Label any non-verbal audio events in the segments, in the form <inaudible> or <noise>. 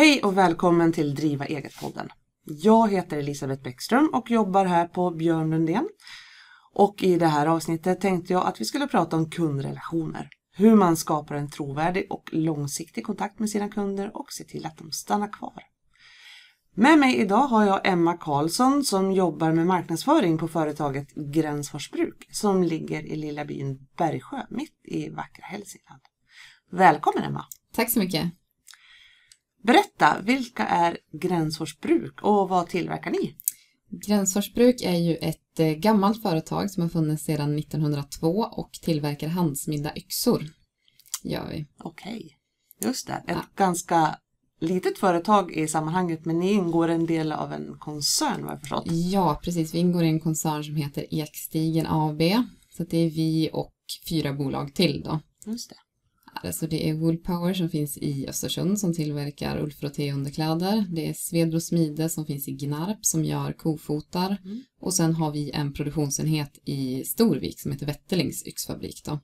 Hej och välkommen till Driva eget-podden. Jag heter Elisabeth Bäckström och jobbar här på Björn Lundén. Och i det här avsnittet tänkte jag att vi skulle prata om kundrelationer. Hur man skapar en trovärdig och långsiktig kontakt med sina kunder och ser till att de stannar kvar. Med mig idag har jag Emma Karlsson som jobbar med marknadsföring på företaget Gränsfors Bruk som ligger i lilla byn Bergsjö mitt i vackra Hälsingland. Välkommen Emma! Tack så mycket! Berätta, vilka är Gränsfors Bruk och vad tillverkar ni? Gränsfors Bruk är ju ett eh, gammalt företag som har funnits sedan 1902 och tillverkar handsmidda yxor. Gör vi. Okej, just det. Ett Ja. ganska litet företag i sammanhanget men ni ingår en del av en koncern vad jag förstått. Ja, precis. Vi ingår i en koncern som heter Ekstigen AB. Så det är vi och fyra bolag till då. Just det. Alltså det är Woolpower som finns i Östersund som tillverkar ullfrottéunderkläder. Det är Svedbro Smide som finns i Gnarp som gör kofotar. Mm. Och sen har vi en produktionsenhet i Storvik som heter Wetterlings yxfabrik då.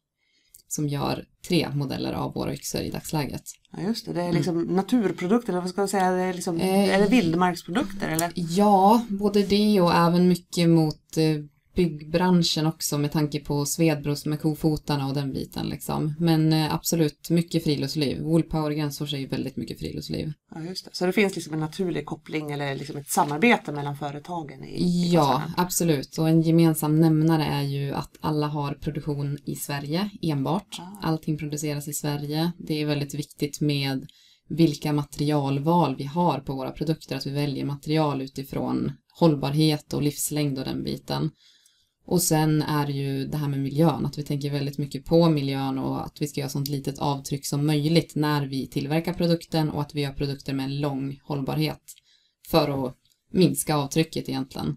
Som gör tre modeller av våra yxor i dagsläget. Ja, just det. Det är liksom naturprodukter, eller vad ska man säga? Det är, liksom, Eh, är det vildmarksprodukter eller? Ja, både det och även mycket mot eh, byggbranschen också med tanke på Svedbros med kofotarna och den biten liksom. Men eh, absolut mycket friluftsliv. Woolpower Gränsfors är ju väldigt mycket friluftsliv. Ja, just det. Så det finns liksom en naturlig koppling eller liksom ett samarbete mellan företagen i, i Ja, absolut. Och en gemensam nämnare är ju att alla har produktion i Sverige enbart. Ah. Allting produceras i Sverige. Det är väldigt viktigt med vilka materialval vi har på våra produkter, att vi väljer material utifrån hållbarhet och livslängd och den biten. Och sen är det ju det här med miljön, att vi tänker väldigt mycket på miljön och att vi ska göra sånt litet avtryck som möjligt när vi tillverkar produkten och att vi gör produkter med en lång hållbarhet för att minska avtrycket egentligen.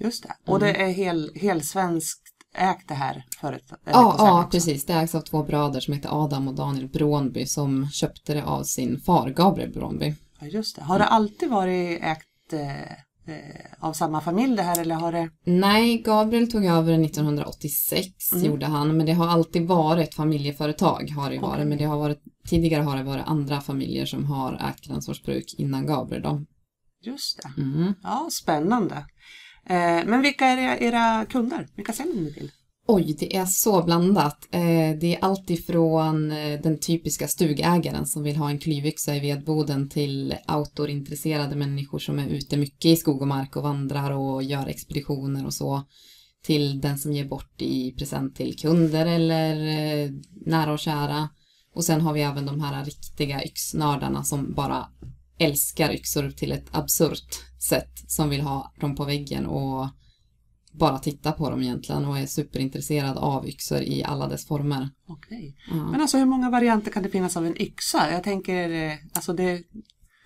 Just det. Och det är hel, helsvenskt ägt det här företaget? Ja, ja, precis. Det ägs av två bröder som heter Adam och Daniel Brånby som köpte det av sin far Gabriel Brånby. Ja, just det. Har det alltid varit ägt eh, eh, av samma familj det här eller har det? Nej, Gabriel tog över 1986, Mm. gjorde han, men det har alltid varit familjeföretag, har det varit, Okej. men det har varit, tidigare har det varit andra familjer som har ägt Gränsfors bruk innan Gabriel då. Just det. Mm. Ja, spännande. Eh, men vilka är era, era kunder? Vilka säljer ni till? Oj, det är så blandat. Eh, det är allt ifrån eh, den typiska stugägaren som vill ha en klyvyxa i vedboden till outdoorintresserade människor som är ute mycket i skog och mark och vandrar och gör expeditioner och så. Till den som ger bort i present till kunder eller eh, nära och kära. Och sen har vi även de här riktiga yxnördarna som bara älskar yxor till ett absurt sätt. Som vill ha dem på väggen och bara titta på dem egentligen och är superintresserad av yxor i alla dess former. Okej. Ja. Men alltså hur många varianter kan det finnas av en yxa? Jag tänker, eh, alltså det...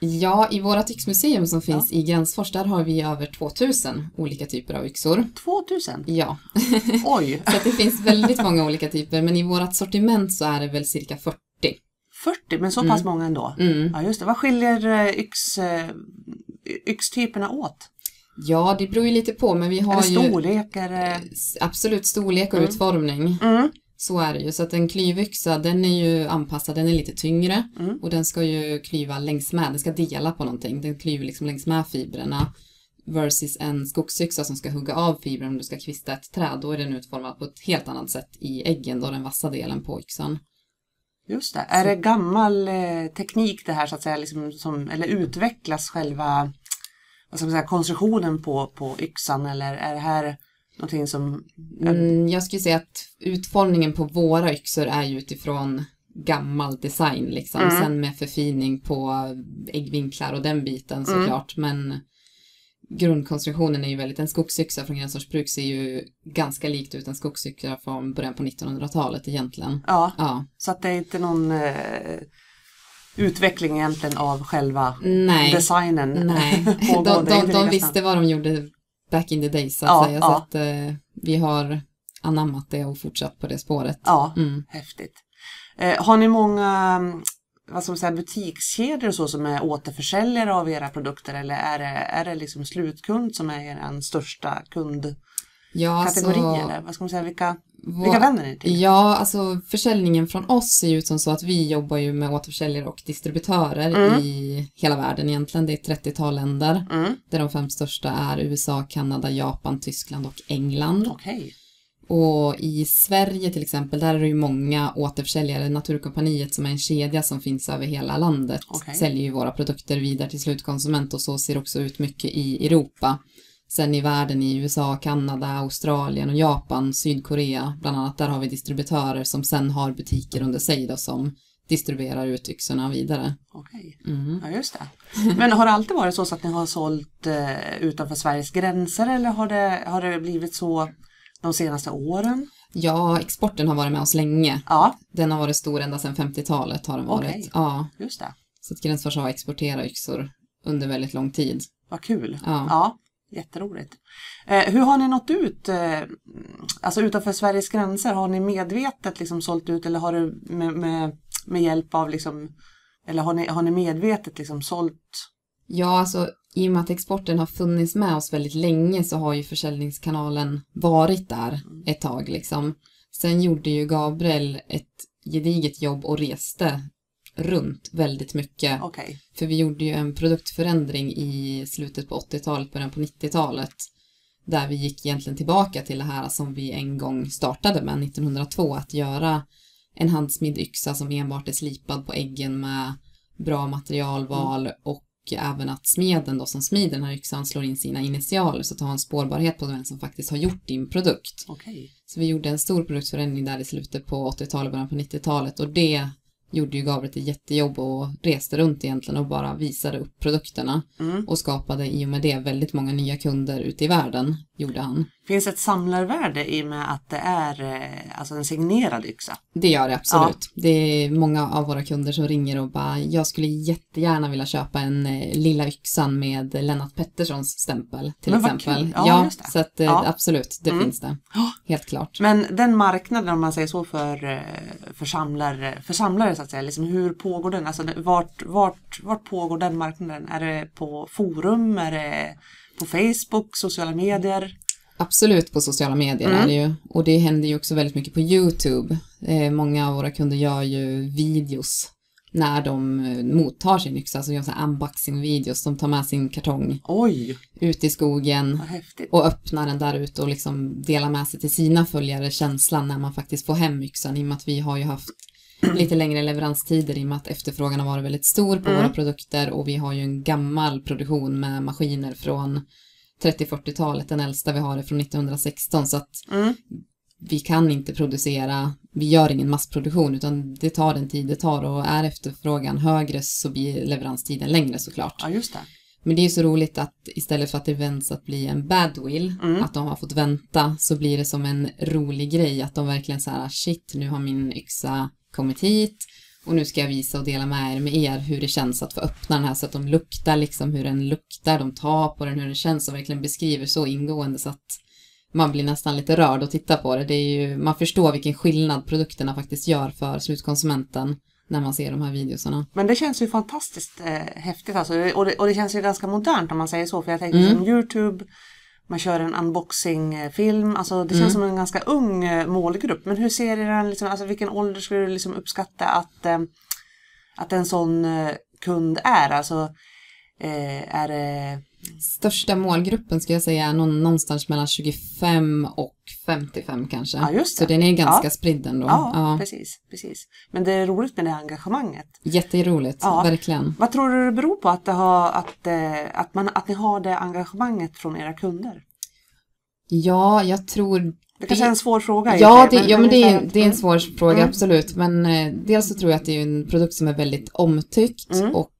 Ja, i vårt yxmuseum som finns i Gränsfors, där har vi över 2000 olika typer av yxor. 2000? Ja, <laughs> Oj! så det finns väldigt många olika typer, men i vårt sortiment så är det väl cirka 40. 40, men så pass många ändå? Mm. Ja, just det. Vad skiljer eh, yx, eh, yxtyperna åt? Ja, det beror ju lite på, men vi har ju storlek? Är det... s- absolut storlek och Mm. utformning. Mm. Så är det ju. Så att en klyvyxa, den är ju anpassad, den är lite tyngre Mm. och den ska ju klyva längs med, den ska dela på någonting. Den klyver liksom längs med fibrerna. Versus en skogsyxa som ska hugga av fibrerna om du ska kvista ett träd, då är den utformad på ett helt annat sätt i äggen, då den vassa delen på yxan. Just det. Är det gammal eh, teknik det här så att säga, liksom, som, eller utvecklas själva vad ska man säga, konstruktionen på, på yxan eller är det här någonting som... Mm, jag skulle säga att utformningen på våra yxor är ju utifrån gammal design liksom. Mm. Sen med förfining på äggvinklar och den biten Mm. såklart. Men grundkonstruktionen är ju väldigt, en skogsyxa från Gränsfors bruk ser ju ganska likt ut en skogsyxa från början på 1900-talet egentligen. Ja, Ja, så att det är inte någon eh, utveckling egentligen av själva nej, designen. nej. <laughs> De, de, de visste vad de gjorde back in the days så att Ja, säga. ja. Så att eh, vi har anammat det och fortsatt på det spåret. Ja, Mm. häftigt. Eh, har ni många mm, vad ska man säga, butikskedjor och så som är återförsäljare av era produkter eller är det, är det liksom slutkund som är er största kund? Ja, kategorier? alltså, vad ska man säga? Vilka, vår- vilka vänder ni till? Ja, alltså försäljningen från oss ser ut som så att vi jobbar ju med återförsäljare och distributörer Mm. i hela världen egentligen. Det är ett 30-tal länder Mm. där de fem största är USA, Kanada, Japan, Tyskland och England. Okej. Och i Sverige till exempel, där är det ju många återförsäljare. Naturkompaniet som är en kedja som finns över hela landet Okej. säljer ju våra produkter vidare till slutkonsument och så ser det också ut mycket i Europa. Sen i världen i USA, Kanada, Australien och Japan, Sydkorea bland annat, där har vi distributörer som sen har butiker under sig då som distribuerar ut yxorna vidare. Okej. Mm. Ja, just det. Men har det alltid varit så, så att ni har sålt eh, utanför Sveriges gränser eller har det, har det blivit så de senaste åren? Ja, exporten har varit med oss länge. Ja, Den har varit stor ända sedan 50-talet har den varit. Okej. Ja, just det. så att Gränsfors har exporterat yxor under väldigt lång tid. Vad kul. Ja. Ja, jätteroligt. Eh, hur har ni nått ut, eh, alltså utanför Sveriges gränser? Har ni medvetet liksom sålt ut eller har du med, med, med hjälp av liksom, eller har ni, har ni medvetet liksom sålt? Ja, alltså i och med att exporten har funnits med oss väldigt länge så har ju försäljningskanalen varit där ett tag liksom. Sen gjorde ju Gabriel ett gediget jobb och reste runt väldigt mycket. Okej, För vi gjorde ju en produktförändring i slutet på 80-talet, början på 90-talet. Där vi gick egentligen tillbaka till det här som vi en gång startade med 1902, att göra en handsmidd yxa som enbart är slipad på äggen med bra materialval och även att smeden då som smider den här yxan slår in sina initialer så att ha en spårbarhet på vem som faktiskt har gjort din produkt. okej. Så vi gjorde en stor produktförändring där i slutet på 80-talet, början på 90-talet och det gjorde ju Gabriel ett jättejobb och reste runt egentligen och bara visade upp produkterna Mm. och skapade i och med det väldigt många nya kunder ute i världen, gjorde han. Finns ett samlarvärde i och med att det är eh, alltså en signerad yxa? Det gör det absolut. Det är många av våra kunder som ringer och bara, jag skulle jättegärna vilja köpa en eh, Lilla Yxan med Lennart Petterssons stämpel till Men exempel. kul. Ja, det. så att eh, Ja. absolut, det Mm. finns det. Ja. Helt klart. Men den marknaden om man säger så för, för, samlare, för samlare så att säga, liksom hur pågår den? Alltså vart, vart, vart pågår den marknaden? Är det på forum? Är det på Facebook, sociala medier? Absolut på sociala medier Mm. är det ju. Och det händer ju också väldigt mycket på YouTube. Eh, många av våra kunder gör ju videos när de eh, mottar sin yxa, alltså gör så unboxing-videos. De tar med sin kartong Oj, ut i skogen och öppnar den där ute och liksom delar med sig till sina följare känslan när man faktiskt får hem yxan i och med att vi har ju haft <clears throat> lite längre leveranstider i och med att efterfrågan har varit väldigt stor på Mm. våra produkter och vi har ju en gammal produktion med maskiner från 30-40-talet, den äldsta vi har är från 1916 så att Mm. vi kan inte producera, vi gör ingen massproduktion utan det tar den tid det tar och är efterfrågan högre så blir leveranstiden längre såklart. Ja, just det. Men det är ju så roligt att istället för att det vänds att bli en badwill, Mm. att de har fått vänta, så blir det som en rolig grej att de verkligen så här, shit, nu har min yxa kommit hit och nu ska jag visa och dela med er med er hur det känns att få öppna den här så att de luktar liksom hur den luktar, de tar på den, hur den känns och verkligen beskriver så ingående så att man blir nästan lite rörd och titta på det. det är ju, man förstår vilken skillnad produkterna faktiskt gör för slutkonsumenten när man ser de här videosarna. Men det känns ju fantastiskt eh, häftigt alltså. och, det, och det känns ju ganska modernt om man säger så. För jag tänker Mm. som Youtube, man kör en unboxing-film. Alltså det känns Mm. som en ganska ung eh, målgrupp. Men hur ser du liksom, alltså vilken ålder skulle du liksom uppskatta att, eh, att en sån eh, kund är? Alltså är det... Största målgruppen ska jag säga är någon, någonstans mellan 25 och 55 kanske. Ja, just Så det. den är ganska Ja. spridd ändå. Ja, Ja. precis, precis. Men det är roligt med det engagemanget. Jätteroligt, Ja. verkligen. Vad tror du det beror på att, det har, att, eh, att, man, att ni har det engagemanget från era kunder? Ja, jag tror... Det kanske är en svår fråga. Ja, det, ja men det är, det är en svår fråga, Mm. absolut. Men eh, dels så tror jag att det är en produkt som är väldigt omtyckt Mm. och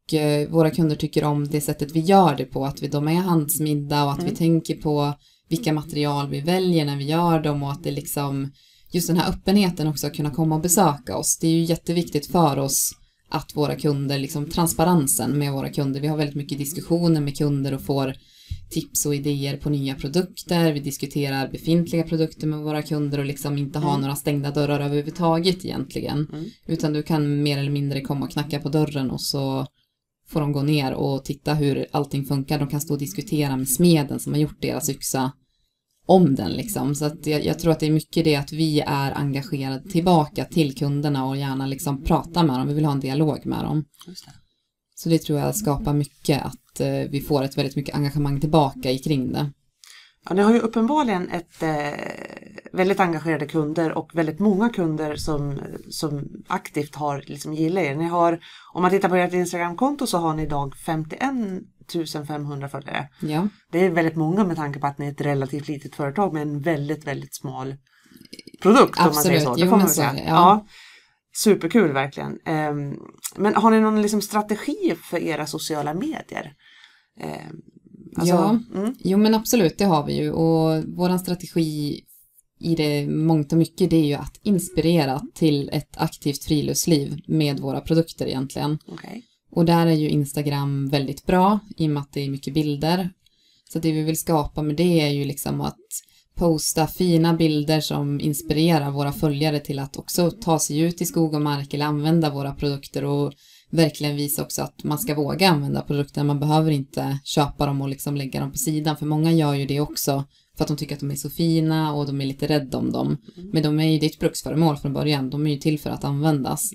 våra kunder tycker om det sättet vi gör det på, att vi, de är handsmidda och att Mm. vi tänker på vilka material vi väljer när vi gör dem och att det liksom, just den här öppenheten också att kunna komma och besöka oss. Det är ju jätteviktigt för oss att våra kunder, liksom transparensen med våra kunder. Vi har väldigt mycket diskussioner med kunder och får tips och idéer på nya produkter. Vi diskuterar befintliga produkter med våra kunder och liksom inte ha Mm. några stängda dörrar överhuvudtaget egentligen. Mm. Utan du kan mer eller mindre komma och knacka på dörren och så får de gå ner och titta hur allting funkar. De kan stå och diskutera med smeden som har gjort deras yxa om den liksom. Så att jag, jag tror att det är mycket det att vi är engagerade tillbaka till kunderna och gärna liksom pratar med dem. Vi vill ha en dialog med dem. Det. Så det tror jag skapar mycket att eh, vi får ett väldigt mycket engagemang tillbaka i kring det. Ja, ni har ju uppenbarligen ett eh, väldigt engagerade kunder och väldigt många kunder som, som aktivt har liksom gillar er. Ni har, om man tittar på ert Instagramkonto så har ni idag 51 500 följare. Ja, Det är väldigt många med tanke på att ni är ett relativt litet företag med en väldigt, väldigt smal produkt om man säger så. Absolut. Det Jo, får man så säga. ja. Ja. Superkul verkligen. Ehm, men har ni någon liksom strategi för era sociala medier? Alltså, Ja. Mm, jo men absolut, det har vi ju och våran strategi i det mångt och mycket det är ju att inspirera till ett aktivt friluftsliv med våra produkter egentligen. okej. Och där är ju Instagram väldigt bra i och med att det är mycket bilder. Så det vi vill skapa med det är ju liksom att posta fina bilder som inspirerar våra följare till att också ta sig ut i skog och mark eller använda våra produkter och verkligen visa också att man ska våga använda produkterna. Man behöver inte köpa dem och liksom lägga dem på sidan för många gör ju det också för att de tycker att de är så fina och de är lite rädda om dem. Men de är ju ditt bruksföremål från början. De är ju till för att användas.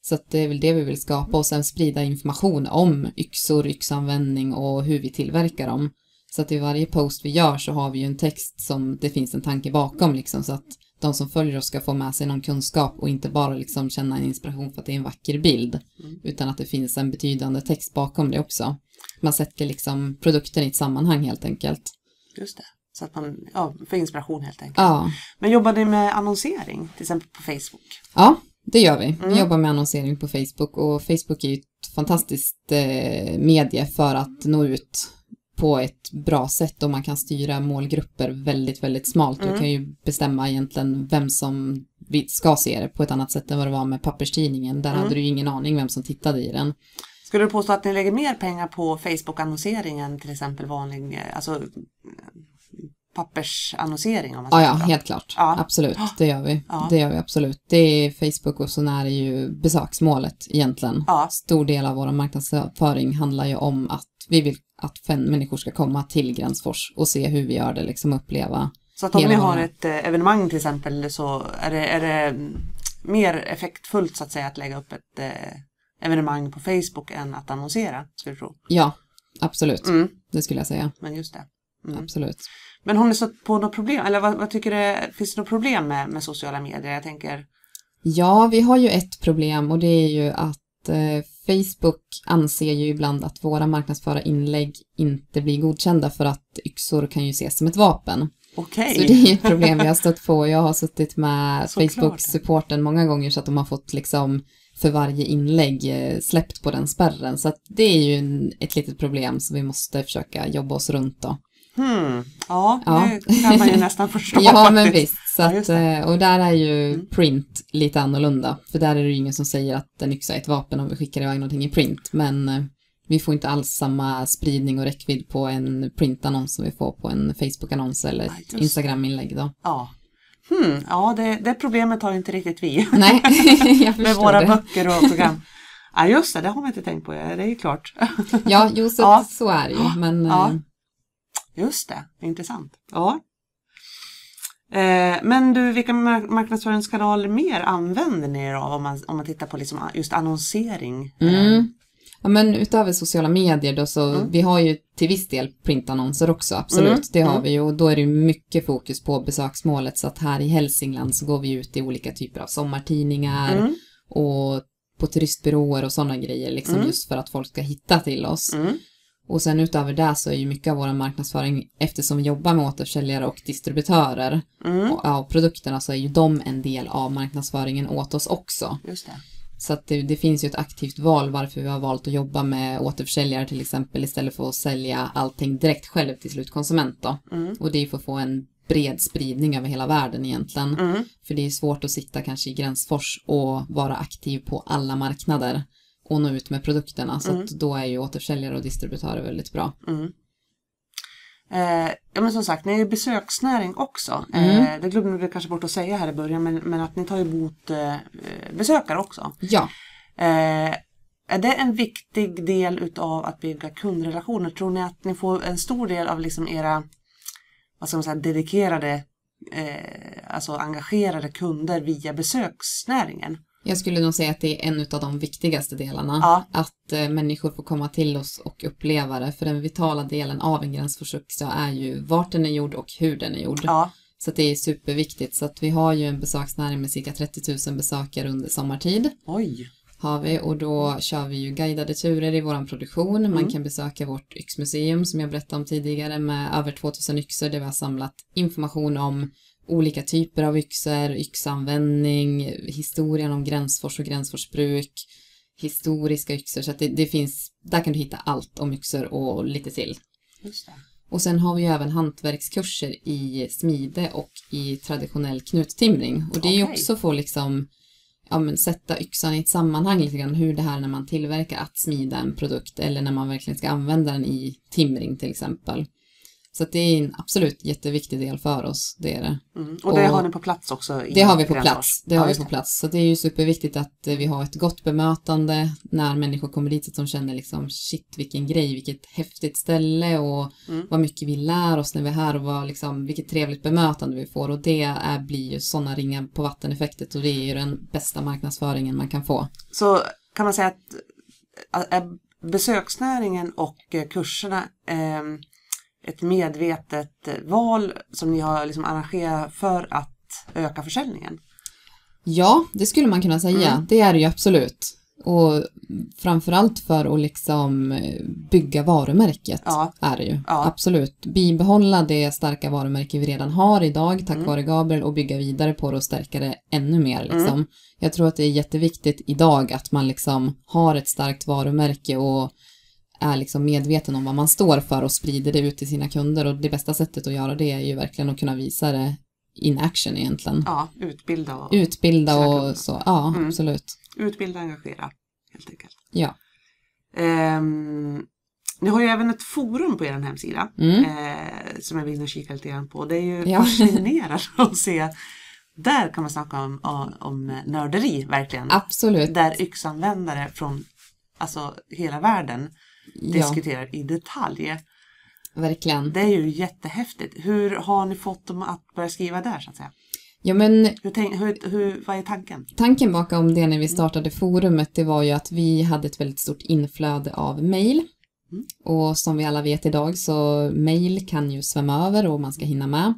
Så att det är väl det vi vill skapa och sen sprida information om yxor, yxanvändning och hur vi tillverkar dem. Så att i varje post vi gör så har vi ju en text som det finns en tanke bakom liksom så att de som följer oss ska få med sig någon kunskap och inte bara liksom känna en inspiration för att det är en vacker bild. Utan att det finns en betydande text bakom det också. Man sätter liksom produkten i ett sammanhang helt enkelt. Just det. Så att man, ja, för inspiration helt enkelt. Ja, Men jobbar ni med annonsering, till exempel på Facebook? Ja, det gör vi. Mm. Vi jobbar med annonsering på Facebook och Facebook är ju ett fantastiskt eh, medie för att nå ut på ett bra sätt och man kan styra målgrupper väldigt, väldigt smalt. Mm. Du kan ju bestämma egentligen vem som ska se det på ett annat sätt än vad det var med papperstidningen. Där Mm. hade du ju ingen aning vem som tittade i den. Skulle du påstå att ni lägger mer pengar på Facebook-annonsering än till exempel vanlig, alltså pappersannonsering om man Ja, ja, helt klart. Ja. Absolut, <gasps> det gör vi. Ja. Det gör vi absolut. Det är Facebook och så är det ju besöksmålet egentligen. Ja. Stor del av vår marknadsföring handlar ju om att vi vill att fem människor ska komma till Gränsfors och se hur vi gör det, liksom uppleva. Så att om ni har ett eh, evenemang till exempel så är det, är det mm, mer effektfullt så att säga att lägga upp ett eh, evenemang på Facebook än att annonsera, skulle du tro. Ja, absolut. Mm, Det skulle jag säga. men just det. Mm. Absolut. Men har ni stött på något problem, eller vad, vad tycker du, finns det något problem med, med sociala medier? Jag tänker, Ja, vi har ju ett problem och det är ju att eh, Facebook anser ju ibland att våra marknadsföra inlägg inte blir godkända för att yxor kan ju ses som ett vapen. okej. Så det är ett problem vi har stött på. Jag har suttit med. Facebook-supporten många gånger så att de har fått liksom för varje inlägg eh, släppt på den spärren. Så att det är ju ett litet problem som vi måste försöka jobba oss runt då. Hmm. Ja, Ja. det kan man ju <laughs> nästan förstå Ja, faktiskt. men visst. Så Ja, att. Mm. eh, och där är ju print lite annorlunda. För där är det ju ingen som säger att en yxa är ett vapen om vi skickar iväg någonting i print. Men eh, vi får inte alls samma spridning och räckvidd på en printannons som vi får på en Facebook-annons eller Ja, Instagram-inlägg då. Ja, hmm. ja det, det problemet har inte riktigt vi. <laughs> Nej, <laughs> jag med våra det. böcker och program. Ja just det, det har man inte tänkt på. Ja, det är ju klart. Ja, jo, så, Ja. så är det ju. Men Ja. Eh, Just det, intressant. Ja. Eh, men du, vilka mar- marknadsföringskanaler mer använder ni er av om man, om man tittar på liksom just annonsering? mm. ja, men utöver sociala medier då så, Mm. vi har ju till viss del printannonser också, absolut. Mm, Det har mm. vi ju och då är det mycket fokus på besöksmålet. Så att här i Hälsingland så går vi ut i olika typer av sommartidningar Mm, och på turistbyråer och sådana grejer, liksom Mm. just för att folk ska hitta till oss. Och sen utöver det så är ju mycket av vår marknadsföring, eftersom vi jobbar med återförsäljare och distributörer mm, och, av produkterna så är ju de en del av marknadsföringen åt oss också. just det. Så att det, det finns ju ett aktivt val varför vi har valt att jobba med återförsäljare till exempel istället för att sälja allting direkt själv till slutkonsument då. Mm, Och det är för att få en bred spridning över hela världen egentligen. mm, För det är svårt att sitta kanske i Gränsfors och vara aktiv på alla marknader och nå ut med produkterna. Så Mm. då är ju återförsäljare och distributörer väldigt bra. mm. Eh, ja men som sagt, ni är ju besöksnäring också. Mm. Eh, det glömde vi kanske bort att säga här i början, men, men att ni tar emot eh, besökare också. Ja, Eh, är det en viktig del utav att bygga kundrelationer? Tror ni att ni får en stor del av liksom era vad ska man säga, dedikerade, eh, alltså engagerade kunder via besöksnäringen. Jag skulle nog säga att det är en av de viktigaste delarna. Ja. Att eh, människor får komma till oss och uppleva det. För den vitala delen av en gränsforssuxa är ju vart den är gjord och hur den är gjord. Ja, Så det är superviktigt. Så att vi har ju en besöksnäring med cirka 30 000 besökare under sommartid. oj. Har vi och då kör vi ju guidade turer i våran produktion. Man Mm. kan besöka vårt yxmuseum som jag berättade om tidigare med över 2000 yxor där vi har samlat information om olika typer av yxor, yxanvändning, historien om Gränsfors och Gränsforsbruk, historiska yxor. Så att det, det finns, där kan du hitta allt om yxor och lite till. Och sen har vi ju även hantverkskurser i smide och i traditionell knuttimring. Och det är ju också för att liksom ja, men sätta yxan i ett sammanhang lite grann. Hur det här när man tillverkar att smida en produkt eller när man verkligen ska använda den i timring till exempel. Så det är en absolut jätteviktig del för oss, det är det. Mm. Och det Och- har ni på plats också? Det har vi på plats. Det har vi på plats. Så det är ju superviktigt att eh, vi har ett gott bemötande när människor kommer dit så att de känner liksom shit vilken grej, vilket häftigt ställe och Mm. vad mycket vi lär oss när vi är här och vad liksom, vilket trevligt bemötande vi får och det är, blir ju sådana ringar på vatteneffektet och det är ju den bästa marknadsföringen man kan få. Så kan man säga att är besöksnäringen och eh, kurserna eh, ett medvetet eh, val som ni har liksom arrangerat för att öka försäljningen? Ja, det skulle man kunna säga. Mm. Det är det ju absolut. Och framförallt för att liksom eh, bygga varumärket Ja. är det ju. Ja. Absolut. Bibehålla det starka varumärke vi redan har idag tack Mm. vare Gabriel och bygga vidare på det och stärka det ännu mer. Liksom. Jag tror att det är jätteviktigt idag att man liksom har ett starkt varumärke och är liksom medveten om vad man står för och sprider det ut till sina kunder och det bästa sättet att göra det är ju verkligen att kunna visa det in action egentligen. Ja, utbilda och Utbilda och så, ja Mm. absolut. utbilda och engagera helt enkelt. Ja. Ehm, ni har ju även ett forum på er hemsida Mm. eh, som jag vill kika lite grann på. Det är ju Ja. fascinerande <laughs> att se. Där kan man snacka om, om, om nörderi verkligen. Absolut. Där yxanvändare från alltså, hela världen Ja, diskuterar i detalj. verkligen. Det är ju jättehäftigt. Hur har ni fått dem att börja skriva där så att säga? Ja, men Hur tänk, hur, hur, vad är tanken? tanken bakom det när vi startade forumet, det var ju att vi hade ett väldigt stort inflöde av mejl. Mm. Och som vi alla vet idag så mejl kan ju svämma över och man ska hinna med.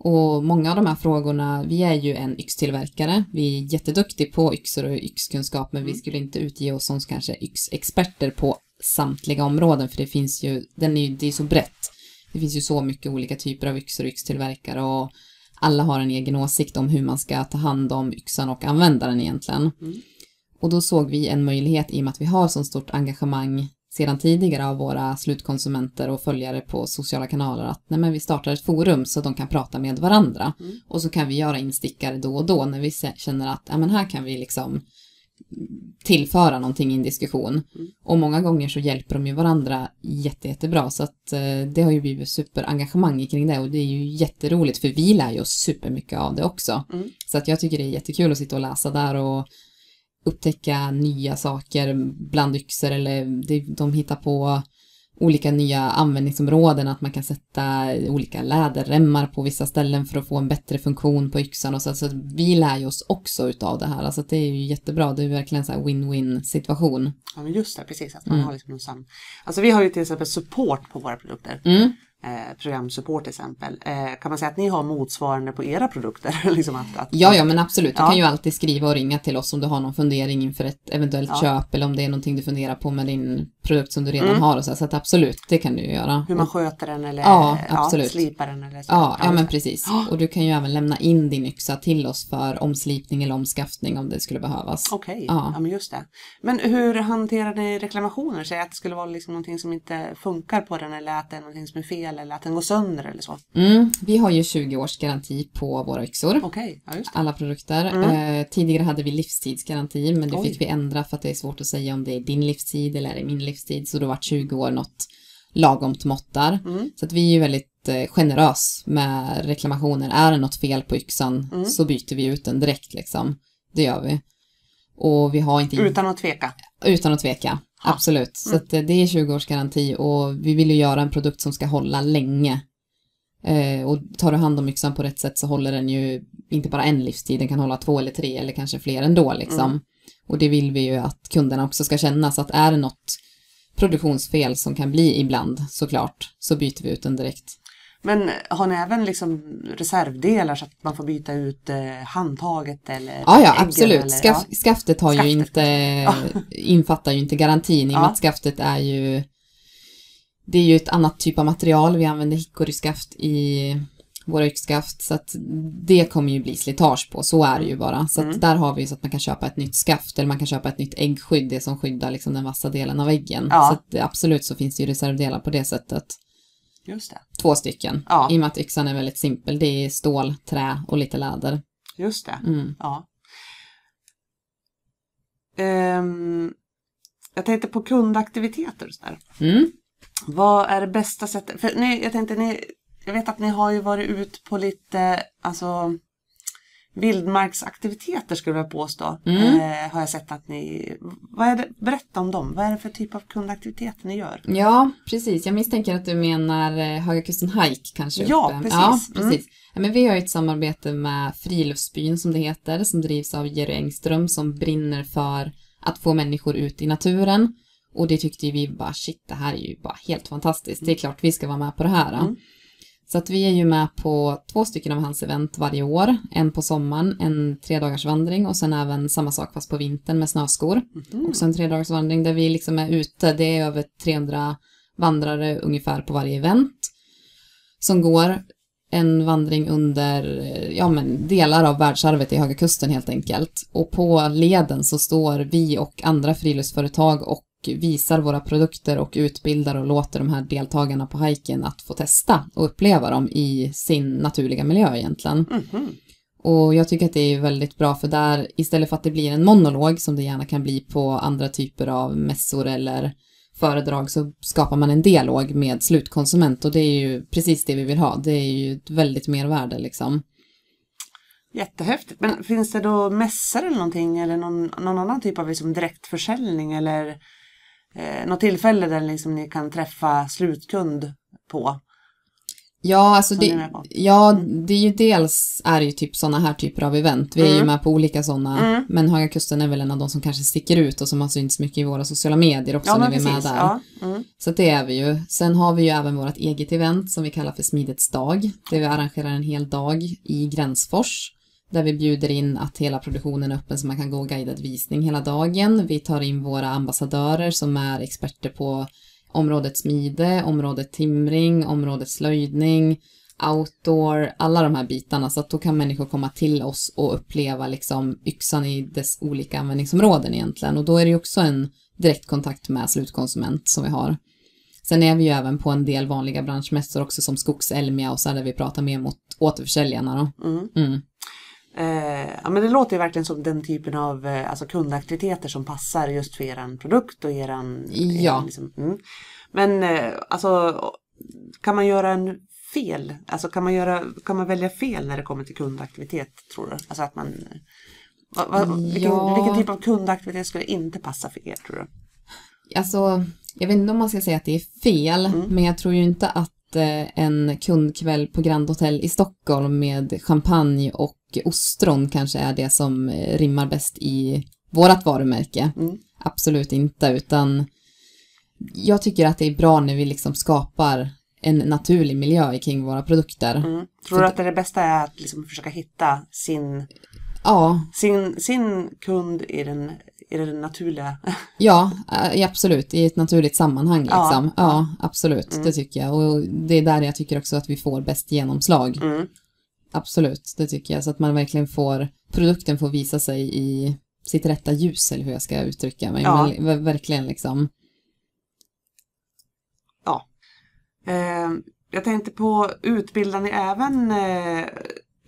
Och många av de här frågorna, vi är ju en yxtillverkare, vi är jätteduktiga på yxor och yxkunskap, men vi Mm. skulle inte utge oss som kanske yxexperter på samtliga områden, för det finns ju, den är ju, det är så brett. Det finns ju så mycket olika typer av yxor och yxtillverkare och alla har en egen åsikt om hur man ska ta hand om yxan och använda den egentligen. Mm. Och då såg vi en möjlighet i och med att vi har så stort engagemang sedan tidigare av våra slutkonsumenter och följare på sociala kanaler att nej men vi startar ett forum så de kan prata med varandra. Mm. Och så kan vi göra instickare då och då när vi känner att ja, men här kan vi liksom tillföra någonting i en diskussion. Mm. Och många gånger så hjälper de ju varandra jätte, jättebra så att eh, det har ju blivit superengagemang kring det och det är ju jätteroligt för vi lär ju oss supermycket av det också. Mm. Så att jag tycker det är jättekul att sitta och läsa där och upptäcka nya saker bland yxor eller de hittar på olika nya användningsområden, att man kan sätta olika läderremmar på vissa ställen för att få en bättre funktion på yxan och så, så vi lär ju oss också utav det här, alltså att det är ju jättebra, det är verkligen så här win-win situation. Ja men just det, precis. Att man Mm. har liksom någon sam... Alltså vi har ju till exempel support på våra produkter. Mm. Eh, programsupport till exempel. Eh, kan man säga att ni har motsvarande på era produkter? <laughs> liksom att, att, Ja, ja, men absolut. Du Ja. kan ju alltid skriva och ringa till oss om du har någon fundering inför ett eventuellt Ja. köp eller om det är någonting du funderar på med din produkt som du redan Mm. har och så, så att absolut, det kan du ju göra. Hur man sköter den eller Ja, absolut. slipar den eller så. Ja, ja men precis. Ja. Och du kan ju även lämna in din yxa till oss för omslipning eller omskaftning om det skulle behövas. Okej, Ja. ja. men just det. Men hur hanterar ni reklamationer? Säg att det skulle vara liksom någonting som inte funkar på den eller att det är någonting som är fel eller att den går sönder eller så. Mm, vi har ju 20 års garanti på våra yxor. Okej, ja. Alla produkter. Mm. Eh, tidigare hade vi livstidsgaranti men det Oj. fick vi ändra för att det är svårt att säga om det är din livstid eller är det min livstid. Så då var 20 år något lagomt mått där. Mm. Så att vi är ju väldigt eh, generös med reklamationer. Är det något fel på yxan Mm. så byter vi ut den direkt liksom. Det gör vi. Och vi har inte Utan att tveka. Utan att tveka, Absolut. Så Mm. att eh, det är 20 års garanti och vi vill ju göra en produkt som ska hålla länge. Eh, och tar du hand om yxan på rätt sätt så håller den ju inte bara en livstid, den kan hålla två eller tre eller kanske fler ändå liksom. Mm. Och det vill vi ju att kunderna också ska känna, så att är det något produktionsfel som kan bli ibland såklart, så byter vi ut den direkt. Men har ni även liksom reservdelar så att man får byta ut eh, handtaget eller Ja, ja, absolut. Eller, Skaff, Skaftet har ju Skaftet. inte, <laughs> infattar ju inte garantin i och med Ja. att skaftet är ju, det är ju ett annat typ av material. Vi använder hickoryskaft i våra yxskaft så att det kommer ju bli slitage på, så är det ju bara. Så Mm. där har vi ju så att man kan köpa ett nytt skaft eller man kan köpa ett nytt äggskydd, det som skyddar liksom den vassa delen av äggen. Ja. Så att absolut så finns det ju reservdelar på det sättet. Just det. Två stycken. Ja. I och med att yxan är väldigt simpel. Det är stål, trä och lite läder. Just det. Mm. Ja. Ehm, jag tänkte på kundaktiviteter och sådär. Mm. Vad är det bästa sättet? För ni, jag tänkte ni, jag vet att ni har ju varit ut på lite, alltså vildmarksaktiviteter skulle jag påstå. Mm. Eh, har jag sett att ni, vad är det, berätta om dem. Vad är det för typ av kundaktiviteter ni gör? Ja, precis. Jag misstänker att du menar eh, Höga Kusten Hike kanske? Ja, uppe. precis. Ja, Mm. precis. Ja, men vi har ett samarbete med Friluftsbyn som det heter, som drivs av Jerry Engström som brinner för att få människor ut i naturen. Och det tyckte vi bara, shit, det här är ju bara helt fantastiskt. Det är klart vi ska vara med på det här. Mm. Så att vi är ju med på två stycken av hans event varje år. En på sommaren, en tre dagars vandring och sen även samma sak fast på vintern med snöskor. Mhm. Också en tre dagars vandring där vi liksom är ute. Det är över 300 vandrare ungefär på varje event. Som går en vandring under ja, men delar av världsarvet i Höga Kusten helt enkelt. Och på leden så står vi och andra friluftsföretag och visar våra produkter och utbildar och låter de här deltagarna på hajken att få testa och uppleva dem i sin naturliga miljö egentligen. Mhm. Och jag tycker att det är väldigt bra för där, istället för att det blir en monolog som det gärna kan bli på andra typer av mässor eller föredrag så skapar man en dialog med slutkonsument och det är ju precis det vi vill ha. Det är ju ett väldigt mervärde liksom. Jättehäftigt. Men finns det då mässor eller någonting eller någon, någon annan typ av liksom direktförsäljning eller eh, något tillfälle där liksom ni kan träffa slutkund på? Ja, alltså det, ja, det är ju dels är det ju typ sådana här typer av event. Vi är ju Mm. med på olika sådana, Mm. men Höga Kusten är väl en av de som kanske sticker ut och som har synts mycket i våra sociala medier också när vi är med där. Ja. Mm. Så det är vi ju. Sen har vi ju även vårt eget event som vi kallar för Smidets dag, där vi arrangerar en hel dag i Gränsfors, där vi bjuder in att hela produktionen är öppen så man kan gå guidad visning hela dagen. Vi tar in våra ambassadörer som är experter på området smide, området timring, området slöjdning, outdoor, alla de här bitarna. Så att då kan människor komma till oss och uppleva liksom yxan i dess olika användningsområden egentligen. Och då är det ju också en direktkontakt med slutkonsument som vi har. Sen är vi ju även på en del vanliga branschmässor också som Skogselmia och så där vi pratar mer mot återförsäljarna då. Mm. Mm. Eh, ja, men det låter ju verkligen som den typen av eh, alltså kundaktiviteter som passar just för eran produkt och eran... Ja. eran liksom, mm. Men eh, alltså kan man göra en fel? Alltså kan man, göra, kan man välja fel när det kommer till kundaktivitet tror du? Alltså att man... Va, va, vilken, Ja. vilken typ av kundaktivitet skulle inte passa för er tror du? Alltså, jag vet inte om man ska säga att det är fel, Mm. men jag tror ju inte att en kundkväll på Grand Hotel i Stockholm med champagne och ostron kanske är det som eh, rimmar bäst i vårat varumärke. Mm. Absolut inte, utan jag tycker att det är bra när vi liksom skapar en naturlig miljö kring våra produkter. Mm. Tror du att det, det bästa är att liksom försöka hitta sin, Ja, sin, sin kund i den, i den naturliga... <laughs> ja, eh, absolut, i ett naturligt sammanhang Ja, liksom. Ja, ja. absolut, Mm. det tycker jag. Och det är där jag tycker också att vi får bäst genomslag. Mm. Absolut, det tycker jag. Så att man verkligen får, produkten får visa sig i sitt rätta ljus, eller hur jag ska uttrycka mig. Ja. Ver- verkligen liksom. Eh, jag tänkte på, utbildar ni även eh,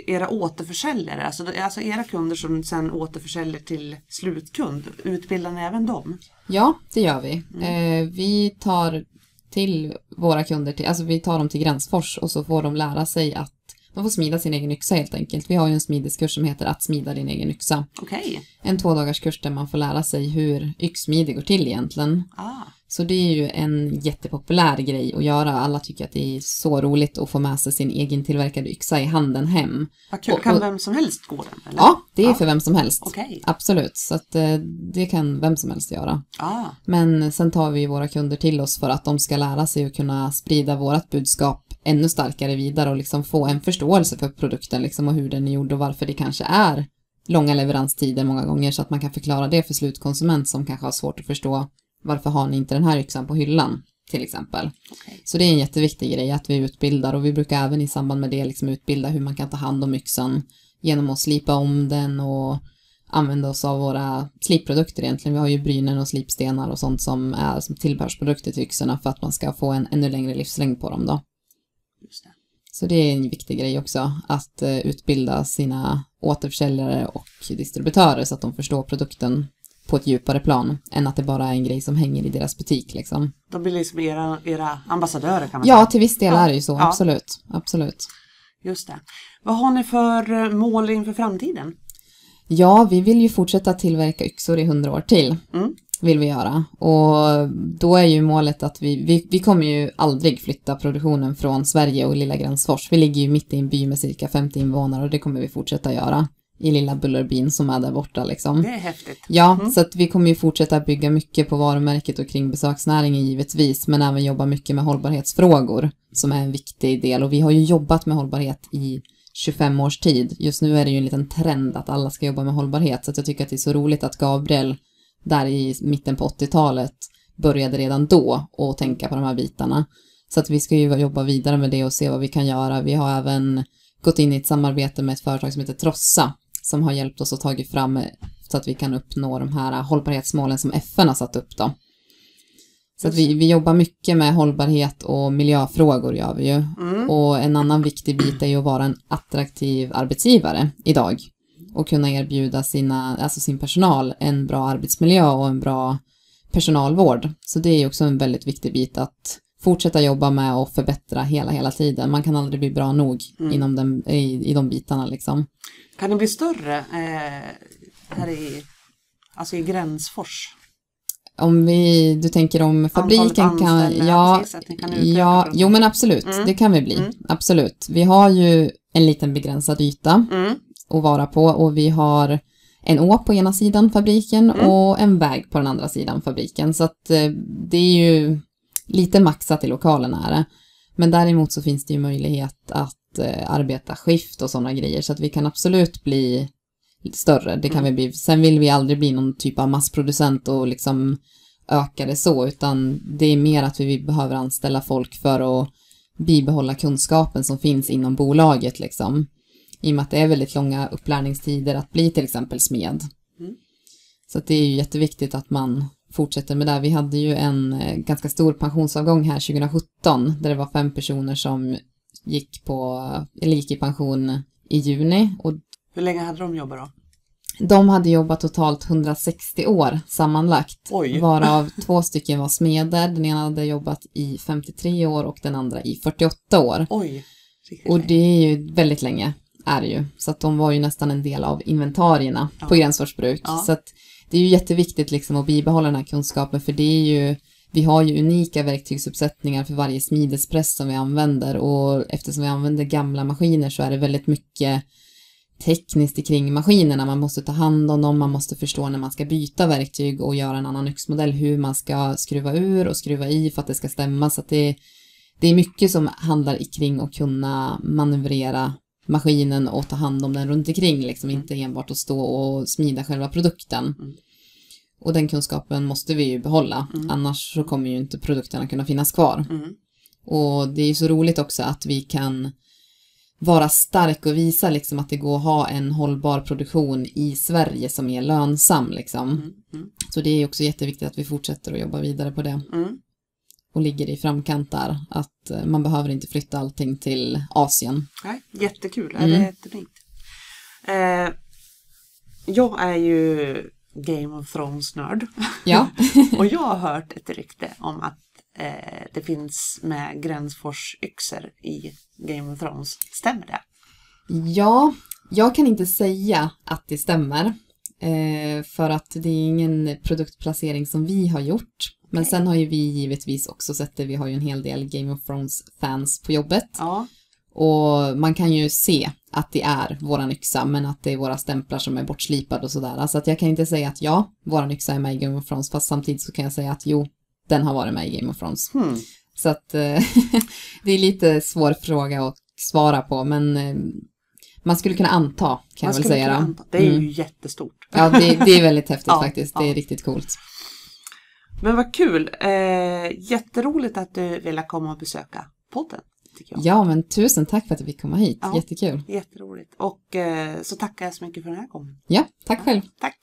era återförsäljare? Alltså, alltså era kunder som sen återförsäljer till slutkund. Utbildar ni även dem? Ja, det gör vi. Mm. Eh, vi tar till våra kunder, till, alltså vi tar dem till Gränsfors och så får de lära sig att de får smida sin egen yxa helt enkelt. Vi har ju en smideskurs som heter Att smida din egen yxa. Okej. En två dagars kurs där man får lära sig hur yxsmide går till egentligen. Ah. Så det är ju en jättepopulär grej att göra. Alla tycker att det är så roligt att få med sig sin egen tillverkade yxa i handen hem. Vad kul, Och- kan vem som helst gå den? Eller? Ja, det är Ja. för vem som helst. Okej. Absolut, så att eh, det kan vem som helst göra. Ah, Men sen tar vi våra kunder till oss för att de ska lära sig att kunna sprida vårt budskap ännu starkare vidare och liksom få en förståelse för produkten liksom och hur den är gjord och varför det kanske är långa leveranstider många gånger så att man kan förklara det för slutkonsument som kanske har svårt att förstå varför har ni inte den här yxan på hyllan till exempel. okej. Så det är en jätteviktig grej att vi utbildar och vi brukar även i samband med det liksom utbilda hur man kan ta hand om yxan genom att slipa om den och använda oss av våra slipprodukter egentligen. Vi har ju brynen och slipstenar och sånt som är som tillbehörsprodukter till yxorna för att man ska få en ännu längre livslängd på dem då. Just det. Så det är en viktig grej också, att eh, utbilda sina återförsäljare och distributörer så att de förstår produkten på ett djupare plan än att det bara är en grej som hänger i deras butik liksom. De blir liksom era, era ambassadörer kan man Ja, säga. till viss del Ja. är det ju så, Ja. absolut. Absolut. Just det. Vad har ni för eh, mål inför framtiden? Ja, vi vill ju fortsätta tillverka yxor i hundra år till. Mm. Vill vi göra. Och då är ju målet att vi, vi, vi kommer ju aldrig flytta produktionen från Sverige och lilla Gränsfors. Vi ligger ju mitt i en by med cirka 50 invånare och det kommer vi fortsätta göra. I lilla Bullerbyn som är där borta liksom. Det är häftigt. Ja, Mm. så att vi kommer ju fortsätta bygga mycket på varumärket och kring besöksnäringen givetvis, men även jobba mycket med hållbarhetsfrågor som är en viktig del. Och vi har ju jobbat med hållbarhet i 25 års tid. Just nu är det ju en liten trend att alla ska jobba med hållbarhet, så att jag tycker att det är så roligt att Gabriel där i mitten på 80-talet började redan då och tänka på de här bitarna. Så att vi ska ju jobba vidare med det och se vad vi kan göra. Vi har även gått in i ett samarbete med ett företag som heter Trossa som har hjälpt oss att tagit fram så att vi kan uppnå de här hållbarhetsmålen som FN har satt upp då. Så att vi, vi jobbar mycket med hållbarhet och miljöfrågor gör vi ju. Mm. Och en annan viktig bit är ju att vara en attraktiv arbetsgivare idag. Och kunna erbjuda sina, alltså sin personal en bra arbetsmiljö och en bra personalvård. Så det är också en väldigt viktig bit att fortsätta jobba med och förbättra hela, hela tiden. Man kan aldrig bli bra nog Mm. inom den, i, i de bitarna liksom. Kan det bli större eh, här i, alltså i Gränsfors? Om vi, du tänker om fabriken kan, ja, precis, kan ja, jo men absolut, Mm. det kan vi bli, Mm. absolut. Vi har ju en liten begränsad yta Mm. att vara på och vi har en å på ena sidan fabriken Mm. och en väg på den andra sidan fabriken. Så att eh, det är ju lite maxat i lokalen är det. Men däremot så finns det ju möjlighet att eh, arbeta skift och sådana grejer så att vi kan absolut bli större. Det kan Mm. vi bli. Sen vill vi aldrig bli någon typ av massproducent och liksom öka det så utan det är mer att vi behöver anställa folk för att bibehålla kunskapen som finns inom bolaget liksom. I och med att det är väldigt långa upplärningstider att bli till exempel smed. Mm. Så att det är ju jätteviktigt att man fortsätter med det. Vi hade ju en eh, ganska stor pensionsavgång här 2017 där det var fem personer som gick, på, eller gick i pension i juni och Hur länge hade de jobbat då? de hade jobbat totalt 160 år sammanlagt. Oj. Varav <laughs> två stycken var smeder. Den ena hade jobbat i 53 år och den andra i 48 år. Oj. Och det är ju väldigt länge, är det ju. Så att de var ju nästan en del av inventarierna Ja. på Gränsfors. Ja. Så att det är ju jätteviktigt liksom att bibehålla den här kunskapen för det är ju vi har ju unika verktygsuppsättningar för varje smidespress som vi använder och eftersom vi använder gamla maskiner så är det väldigt mycket tekniskt kring maskinerna. Man måste ta hand om dem, man måste förstå när man ska byta verktyg och göra en annan yxmodell, hur man ska skruva ur och skruva i för att det ska stämma. Så det, det är mycket som handlar kring att kunna manövrera maskinen och ta hand om den runt omkring, liksom inte enbart att stå och smida själva produkten. Mm. Och den kunskapen måste vi ju behålla, Mm. annars så kommer ju inte produkterna kunna finnas kvar. Mm. Och det är ju så roligt också att vi kan vara stark och visa liksom att det går att ha en hållbar produktion i Sverige som är lönsam liksom. Mm. Mm. Så det är också jätteviktigt att vi fortsätter att jobba vidare på det Mm. och ligger i framkant där. Att eh, man behöver inte flytta allting till Asien. Nej, jättekul. Mm. Det är jättefint. Eh, jag är ju Game of Thrones-nörd. Ja, <laughs> Och jag har hört ett rykte om att eh, det finns med Gränsfors yxor i Game of Thrones. Stämmer det? ja jag kan inte säga att det stämmer. Eh, för att det är ingen produktplacering som vi har gjort. Men sen har ju vi givetvis också sett det, vi har ju en hel del Game of Thrones-fans på jobbet. Ja, Och man kan ju se att det är våran yxa, men att det är våra stämplar som är bortslipade och sådär. Alltså att jag kan inte säga att ja, våran yxa är med i Game of Thrones, fast samtidigt så kan jag säga att jo, den har varit med i Game of Thrones. hmm. Så att <laughs> det är lite svår fråga att svara på, men eh, man skulle kunna anta, kan Man jag väl säga. anta. Det är Mm. ju jättestort. Ja, det, det är väldigt <laughs> häftigt Ja, faktiskt. Det är ja. riktigt coolt. Men vad kul! Eh, jätteroligt att du ville komma och besöka podden. Tycker jag. Ja, men tusen tack för att du fick komma hit. Ja. Jättekul. Jätteroligt. Och eh, så tackar jag så mycket för den här gången. Ja, tack själv. Tack!